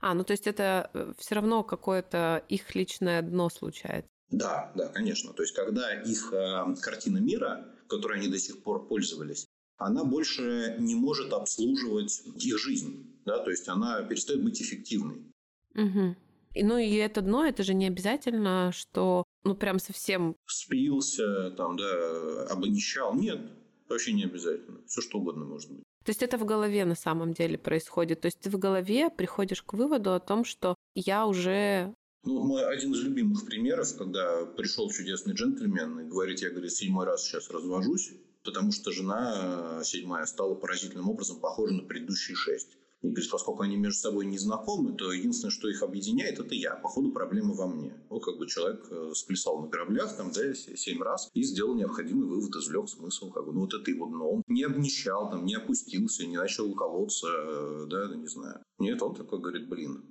А, ну то есть это э, все равно какое-то их личное дно случается. Да, да, конечно. То есть когда их э, картина мира, которой они до сих пор пользовались, она больше не может обслуживать их жизнь. Да? То есть она перестает быть эффективной. Угу. И, ну и это дно, это же не обязательно, что ну прям совсем... Спился, там, да, обнищал. Нет, вообще не обязательно. Все что угодно может быть. То есть это в голове на самом деле происходит. То есть ты в голове приходишь к выводу о том, что я уже ну, мой один из любимых примеров, когда пришел чудесный джентльмен и говорит, я, говорит, седьмой раз сейчас развожусь, потому что жена седьмая стала поразительным образом похожа на предыдущие шесть. И говорит, поскольку они между собой не знакомы, то единственное, что их объединяет, это я. Походу, проблема во мне. Вот как бы человек э, сплясал на кораблях там, да, семь раз и сделал необходимый вывод, извлек смысл. Как бы, ну, вот это его дно. Он не обнищал, там, не опустился, не начал колоться, э, да, не знаю. Нет, он такой говорит, блин,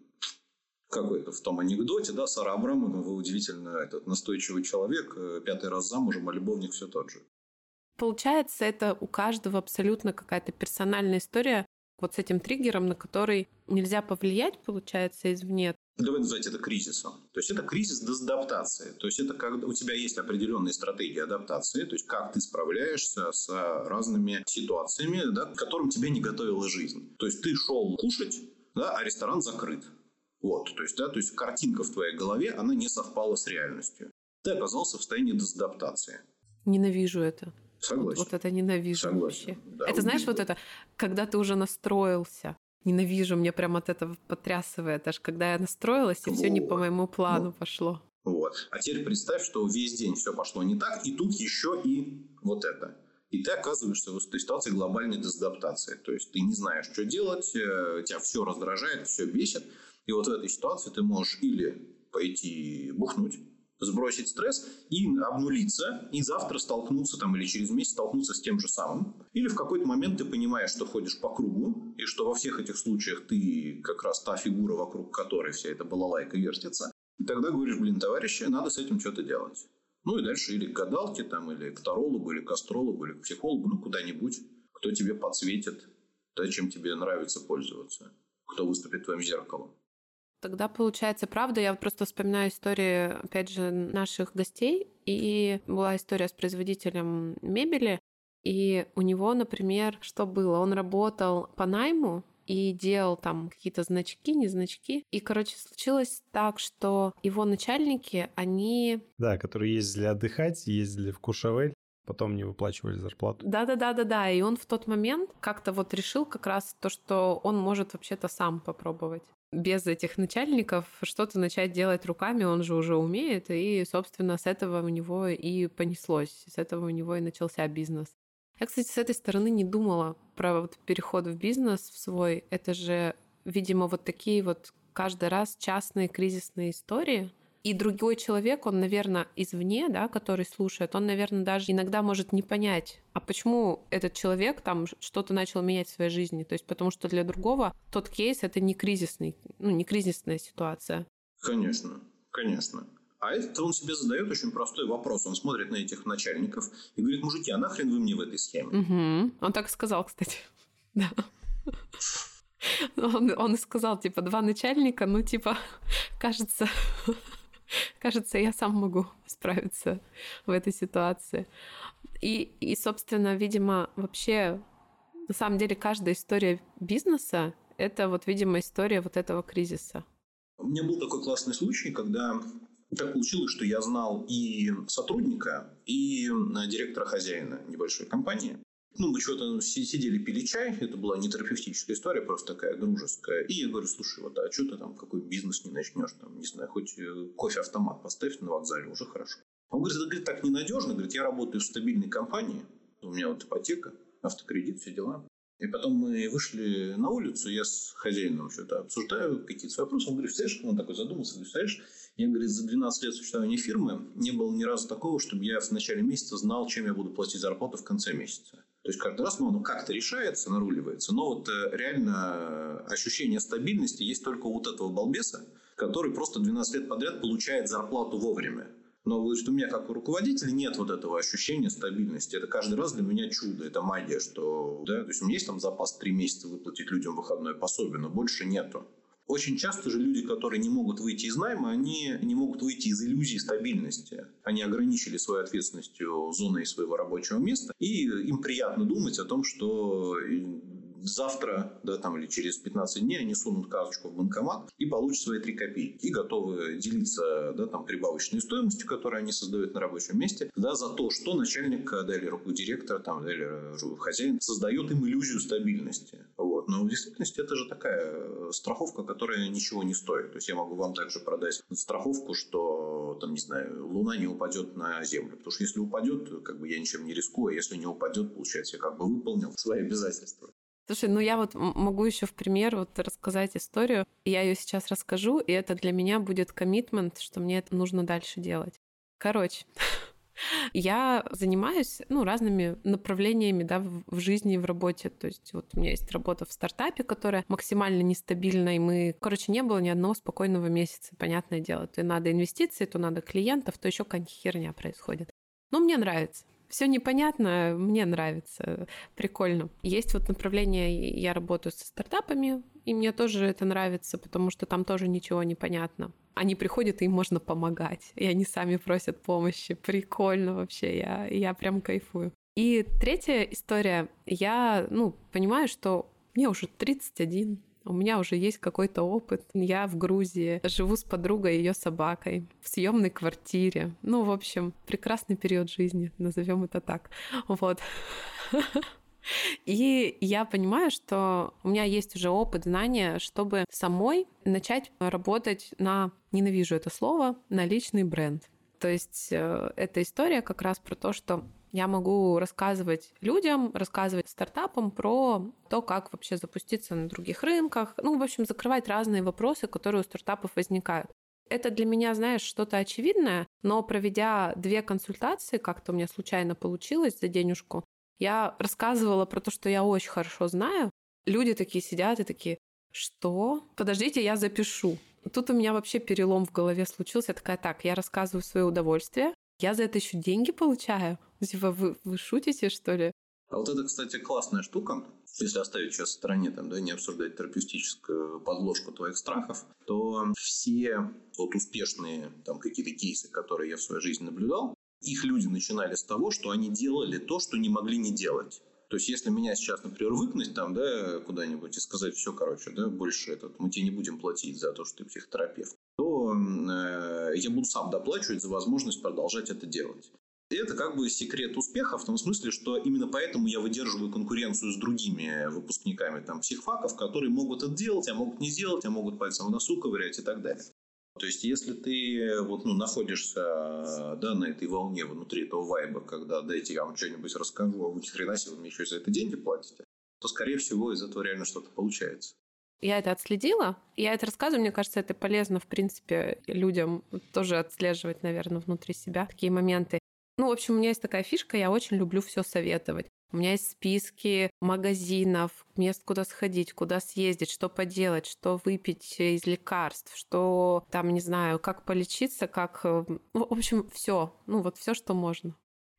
как это в том анекдоте, да, Сара Абрамовна, вы удивительно этот настойчивый человек, э, пятый раз замужем, а любовник все тот же. Получается, это у каждого абсолютно какая-то персональная история, вот с этим триггером, на который нельзя повлиять, получается, извне. Давай назвать это кризисом. То есть это кризис дезадаптации. То есть это когда у тебя есть определенные стратегии адаптации, то есть как ты справляешься с разными ситуациями, да, к которым тебя не готовила жизнь. То есть ты шел кушать, да, а ресторан закрыт. Вот, то есть, да, то есть картинка в твоей голове, она не совпала с реальностью. Ты оказался в состоянии дезадаптации. Ненавижу это. Согласен. Вот, вот это ненавижу Согласен. вообще. Да, это знаешь, вот это, когда ты уже настроился. Ненавижу, мне прям от этого потрясывает. Аж когда я настроилась, и вот. все не по моему плану вот. пошло. Вот. А теперь представь, что весь день все пошло не так, и тут еще и вот это. И ты оказываешься в ситуации глобальной дезадаптации. То есть ты не знаешь, что делать, э, тебя все раздражает, все бесит. И вот в этой ситуации ты можешь или пойти бухнуть, сбросить стресс и обнулиться, и завтра столкнуться там или через месяц столкнуться с тем же самым. Или в какой-то момент ты понимаешь, что ходишь по кругу, и что во всех этих случаях ты как раз та фигура, вокруг которой вся эта балалайка вертится. И тогда говоришь, блин, товарищи, надо с этим что-то делать. Ну и дальше или к гадалке, там, или к тарологу, или к астрологу, или к психологу, ну куда-нибудь, кто тебе подсветит, то, чем тебе нравится пользоваться, кто выступит твоим зеркалом. Тогда получается правда. Я просто вспоминаю истории, опять же, наших гостей. И была история с производителем мебели. И у него, например, что было? Он работал по найму, и делал там какие-то значки, не значки. И, короче, случилось так, что его начальники, они... Да, которые ездили отдыхать, ездили в Кушавель, потом не выплачивали зарплату. Да-да-да-да-да. И он в тот момент как-то вот решил как раз то, что он может вообще-то сам попробовать без этих начальников что-то начать делать руками, он же уже умеет, и, собственно, с этого у него и понеслось, с этого у него и начался бизнес. Я, кстати, с этой стороны не думала про вот переход в бизнес в свой. Это же, видимо, вот такие вот каждый раз частные кризисные истории — и другой человек, он, наверное, извне, да, который слушает, он, наверное, даже иногда может не понять, а почему этот человек там что-то начал менять в своей жизни. То есть потому что для другого тот кейс — это не кризисный, ну, не кризисная ситуация. Конечно, конечно. А это он себе задает очень простой вопрос. Он смотрит на этих начальников и говорит, мужики, а нахрен вы мне в этой схеме? Угу. Он так сказал, кстати. Да. Он, он сказал, типа, два начальника, ну, типа, кажется, Кажется, я сам могу справиться в этой ситуации. И, и, собственно, видимо, вообще, на самом деле, каждая история бизнеса — это вот, видимо, история вот этого кризиса. У меня был такой классный случай, когда так получилось, что я знал и сотрудника, и директора хозяина небольшой компании. Ну, мы что-то сидели, пили чай. Это была не терапевтическая история, просто такая дружеская. И я говорю, слушай, вот, а что ты там, какой бизнес не начнешь? Там, не знаю, хоть э, кофе-автомат поставь на вокзале, уже хорошо. Он говорит, это говорит, так ненадежно. Говорит, я работаю в стабильной компании. У меня вот ипотека, автокредит, все дела. И потом мы вышли на улицу, я с хозяином что-то обсуждаю, какие-то вопросы. Он говорит, знаешь, он такой задумался, знаешь, я, говорит, за 12 лет существования фирмы не было ни разу такого, чтобы я в начале месяца знал, чем я буду платить зарплату в конце месяца. То есть каждый раз ну, оно как-то решается, наруливается. Но вот э, реально ощущение стабильности есть только вот этого балбеса, который просто 12 лет подряд получает зарплату вовремя. Но говорит, у меня как у руководителя нет вот этого ощущения стабильности. Это каждый раз для меня чудо, это магия, что да, то есть у меня есть там запас 3 месяца выплатить людям выходное пособие, но больше нету. Очень часто же люди, которые не могут выйти из найма, они не могут выйти из иллюзии стабильности. Они ограничили своей ответственностью зоной своего рабочего места, и им приятно думать о том, что завтра, да, там, или через 15 дней они сунут карточку в банкомат и получат свои 3 копейки. И готовы делиться да, там, прибавочной стоимостью, которую они создают на рабочем месте, да, за то, что начальник да, или директор там, да, или хозяин создает им иллюзию стабильности. Вот. Но в действительности это же такая э, страховка, которая ничего не стоит. То есть я могу вам также продать страховку, что там, не знаю, Луна не упадет на Землю. Потому что если упадет, как бы я ничем не рискую, а если не упадет, получается, я как бы выполнил свои обязательства. Слушай, ну я вот могу еще в пример вот рассказать историю. Я ее сейчас расскажу, и это для меня будет коммитмент, что мне это нужно дальше делать. Короче, я занимаюсь ну, разными направлениями да, в жизни и в работе. То есть вот у меня есть работа в стартапе, которая максимально нестабильна, и мы... Короче, не было ни одного спокойного месяца, понятное дело. То надо инвестиции, то надо клиентов, то еще какая-нибудь херня происходит. Но мне нравится все непонятно, мне нравится, прикольно. Есть вот направление, я работаю со стартапами, и мне тоже это нравится, потому что там тоже ничего не понятно. Они приходят, и им можно помогать, и они сами просят помощи. Прикольно вообще, я, я прям кайфую. И третья история. Я, ну, понимаю, что мне уже 31, у меня уже есть какой-то опыт. Я в Грузии живу с подругой и ее собакой в съемной квартире. Ну, в общем, прекрасный период жизни, назовем это так. Вот. И я понимаю, что у меня есть уже опыт, знания, чтобы самой начать работать на, ненавижу это слово, на личный бренд. То есть э, эта история как раз про то, что я могу рассказывать людям, рассказывать стартапам про то, как вообще запуститься на других рынках. Ну, в общем, закрывать разные вопросы, которые у стартапов возникают. Это для меня, знаешь, что-то очевидное, но проведя две консультации, как-то у меня случайно получилось за денежку, я рассказывала про то, что я очень хорошо знаю. Люди такие сидят и такие, что? Подождите, я запишу. Тут у меня вообще перелом в голове случился. Я такая, так, я рассказываю свое удовольствие, я за это еще деньги получаю? Типа, вы, вы шутите, что ли? А вот это, кстати, классная штука. Если оставить сейчас в стороне, там, да, не обсуждать терапевтическую подложку твоих страхов, то все вот успешные там какие-то кейсы, которые я в своей жизни наблюдал, их люди начинали с того, что они делали то, что не могли не делать. То есть, если меня сейчас, например, выгнать там, да, куда-нибудь и сказать, все, короче, да, больше этот, мы тебе не будем платить за то, что ты психотерапевт, то э, я буду сам доплачивать за возможность продолжать это делать. Это как бы секрет успеха в том смысле, что именно поэтому я выдерживаю конкуренцию с другими выпускниками там, психфаков, которые могут это делать, а могут не сделать, а могут пальцем в носу ковырять и так далее. То есть, если ты вот, ну, находишься да, на этой волне внутри этого вайба, когда дайте я вам что-нибудь расскажу, а вы ни хрена себе вы мне еще за это деньги платите, то, скорее всего, из этого реально что-то получается. Я это отследила. Я это рассказываю, мне кажется, это полезно, в принципе, людям тоже отслеживать, наверное, внутри себя такие моменты. Ну, в общем, у меня есть такая фишка, я очень люблю все советовать. У меня есть списки магазинов, мест, куда сходить, куда съездить, что поделать, что выпить из лекарств, что там, не знаю, как полечиться, как... Э, в общем, все. Ну, вот все, что можно.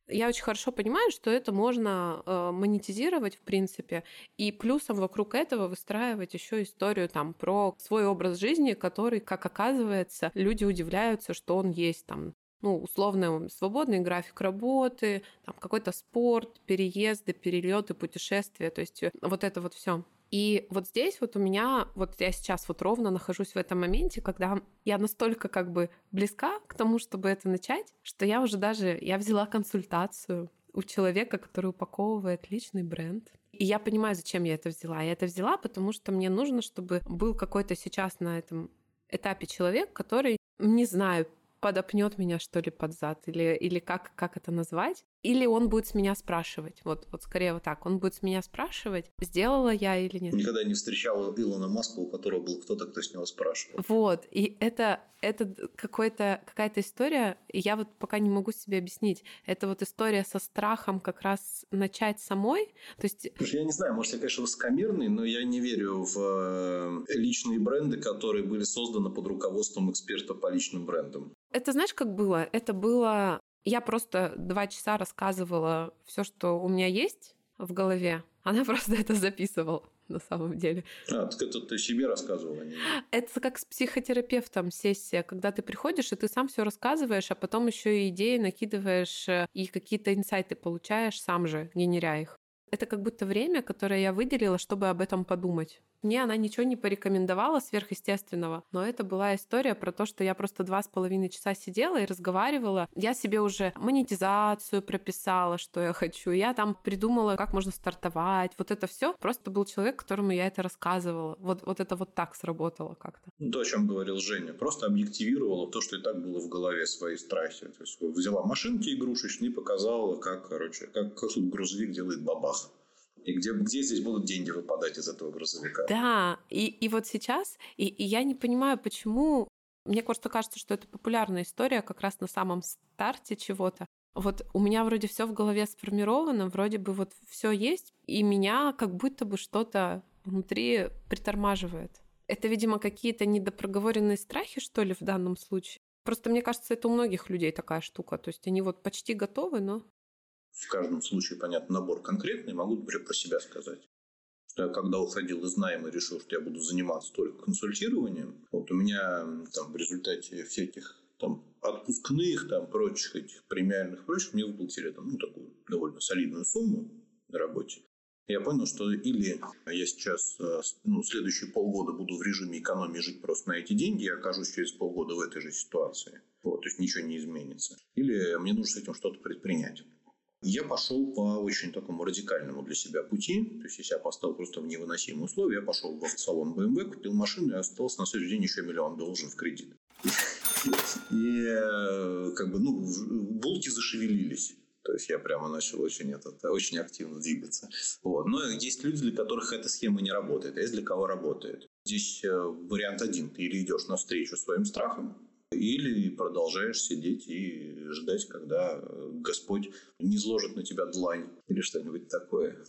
Я очень хорошо понимаю, что это можно э, монетизировать, в принципе, и плюсом вокруг этого выстраивать еще историю там про свой образ жизни, который, как оказывается, люди удивляются, что он есть там ну, условно, свободный график работы, там какой-то спорт, переезды, перелеты, путешествия, то есть э, вот это вот все. И вот здесь вот у меня, вот я сейчас вот ровно нахожусь в этом моменте, когда я настолько как бы близка к тому, чтобы это начать, что я уже даже, я взяла консультацию у человека, который упаковывает личный бренд. И я понимаю, зачем я это взяла. Я это взяла, потому что мне нужно, чтобы был какой-то сейчас на этом этапе человек, который, не знаю, подопнет меня, что ли, под зад, или, или как, как это назвать, или он будет с меня спрашивать. Вот, вот скорее вот так. Он будет с меня спрашивать, сделала я или нет. Никогда не встречал Илона Маска, у которого был кто-то, кто с него спрашивал. Вот. И это, это какой-то, какая-то история, я вот пока не могу себе объяснить. Это вот история со страхом как раз начать самой. То есть... Слушай, я не знаю, может, я, конечно, высокомерный, но я не верю в э, личные бренды, которые были созданы под руководством эксперта по личным брендам. Это знаешь, как было? Это было я просто два часа рассказывала все, что у меня есть в голове. Она просто это записывала на самом деле. А, так это ты себе рассказывала? Не... Это как с психотерапевтом сессия, когда ты приходишь, и ты сам все рассказываешь, а потом еще и идеи накидываешь, э, и какие-то инсайты получаешь сам же, генеря их. Это как будто время, которое я выделила, чтобы об этом подумать. Мне она ничего не порекомендовала сверхъестественного, но это была история про то, что я просто два с половиной часа сидела и разговаривала. Я себе уже монетизацию прописала, что я хочу. Я там придумала, как можно стартовать. Вот это все. Просто был человек, которому я это рассказывала. Вот, вот это вот так сработало как-то. Ну, то, о чем говорил Женя. Просто объективировала то, что и так было в голове, свои страхи. То есть взяла машинки игрушечные и показала, как, короче, как, как тут грузовик делает бабах. И где, где здесь будут деньги выпадать из этого грузовика? Да, и, и вот сейчас, и, и я не понимаю, почему... Мне просто кажется, что это популярная история как раз на самом старте чего-то. Вот у меня вроде все в голове сформировано, вроде бы вот все есть, и меня как будто бы что-то внутри притормаживает. Это, видимо, какие-то недопроговоренные страхи, что ли, в данном случае. Просто мне кажется, это у многих людей такая штука. То есть они вот почти готовы, но в каждом случае, понятно, набор конкретный, могу, например, про себя сказать. Что я когда уходил из найма решил, что я буду заниматься только консультированием, вот у меня там в результате всяких там отпускных, там прочих этих премиальных, прочих, мне выплатили там, ну, такую довольно солидную сумму на работе. Я понял, что или я сейчас, э, ну, следующие полгода буду в режиме экономии жить просто на эти деньги, и окажусь через полгода в этой же ситуации. Вот, то есть ничего не изменится. Или мне нужно с этим что-то предпринять. Я пошел по очень такому радикальному для себя пути. То есть, я себя поставил просто в невыносимые условия. Я пошел в автосалон BMW, купил машину и остался на следующий день еще миллион должен в кредит. И э, как бы, ну, булки зашевелились. То есть я прямо начал очень, этот, очень активно двигаться. Вот. Но есть люди, для которых эта схема не работает, а есть для кого работает. Здесь э, вариант один. Ты или идешь навстречу своим страхам, или продолжаешь сидеть и ждать, когда Господь не зложит на тебя длань или что-нибудь такое.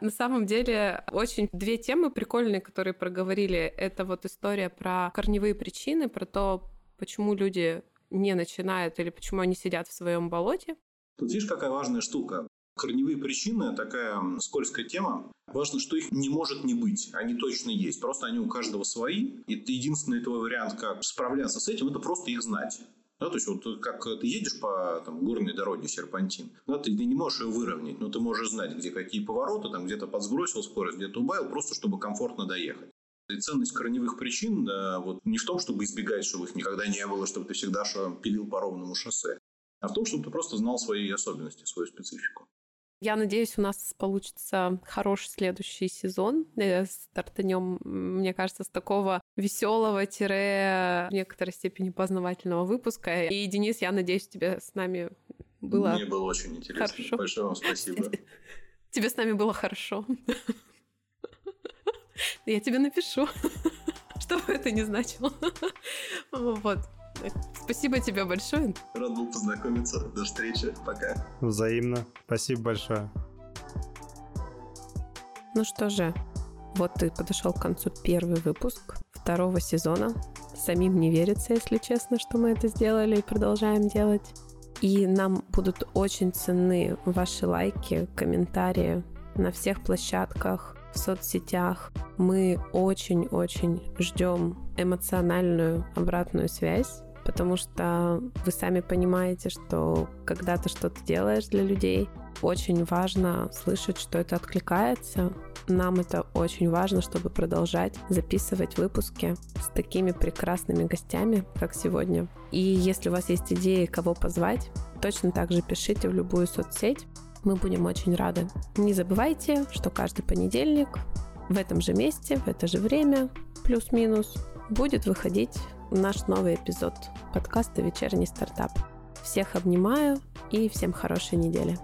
На самом деле, очень две темы прикольные, которые проговорили. Это вот история про корневые причины, про то, почему люди не начинают или почему они сидят в своем болоте. Тут видишь, какая важная штука. Корневые причины – такая скользкая тема. Важно, что их не может не быть. Они точно есть. Просто они у каждого свои. И ты единственный твой вариант, как справляться с этим, это просто их знать. Да, то есть, вот как ты едешь по там, горной дороге серпантин, да, ты, не можешь ее выровнять, но ты можешь знать, где какие повороты, там где-то подсбросил скорость, где-то убавил, просто чтобы комфортно доехать. И ценность корневых причин да, вот, не в том, чтобы избегать, чтобы их никогда не было, чтобы ты всегда пилил по ровному шоссе, а в том, чтобы ты просто знал свои особенности, свою специфику. Я надеюсь, у нас получится хороший следующий сезон. Э, стартанем, мне кажется, с такого веселого тире в некоторой степени познавательного выпуска. И, Денис, я надеюсь, тебе с нами было Мне было очень интересно. Хорошо. Большое вам спасибо. Тебе с нами было хорошо. Я тебе напишу, что бы это ни значило. Вот. Спасибо тебе большое. Рад был познакомиться. До встречи. Пока. Взаимно. Спасибо большое. Ну что же, вот и подошел к концу первый выпуск второго сезона. Самим не верится, если честно, что мы это сделали и продолжаем делать. И нам будут очень ценны ваши лайки, комментарии на всех площадках, в соцсетях. Мы очень-очень ждем эмоциональную обратную связь потому что вы сами понимаете, что когда ты что-то делаешь для людей, очень важно слышать, что это откликается. Нам это очень важно, чтобы продолжать записывать выпуски с такими прекрасными гостями, как сегодня. И если у вас есть идеи, кого позвать, точно так же пишите в любую соцсеть. Мы будем очень рады. Не забывайте, что каждый понедельник в этом же месте, в это же время, плюс-минус, будет выходить наш новый эпизод подкаста «Вечерний стартап». Всех обнимаю и всем хорошей недели.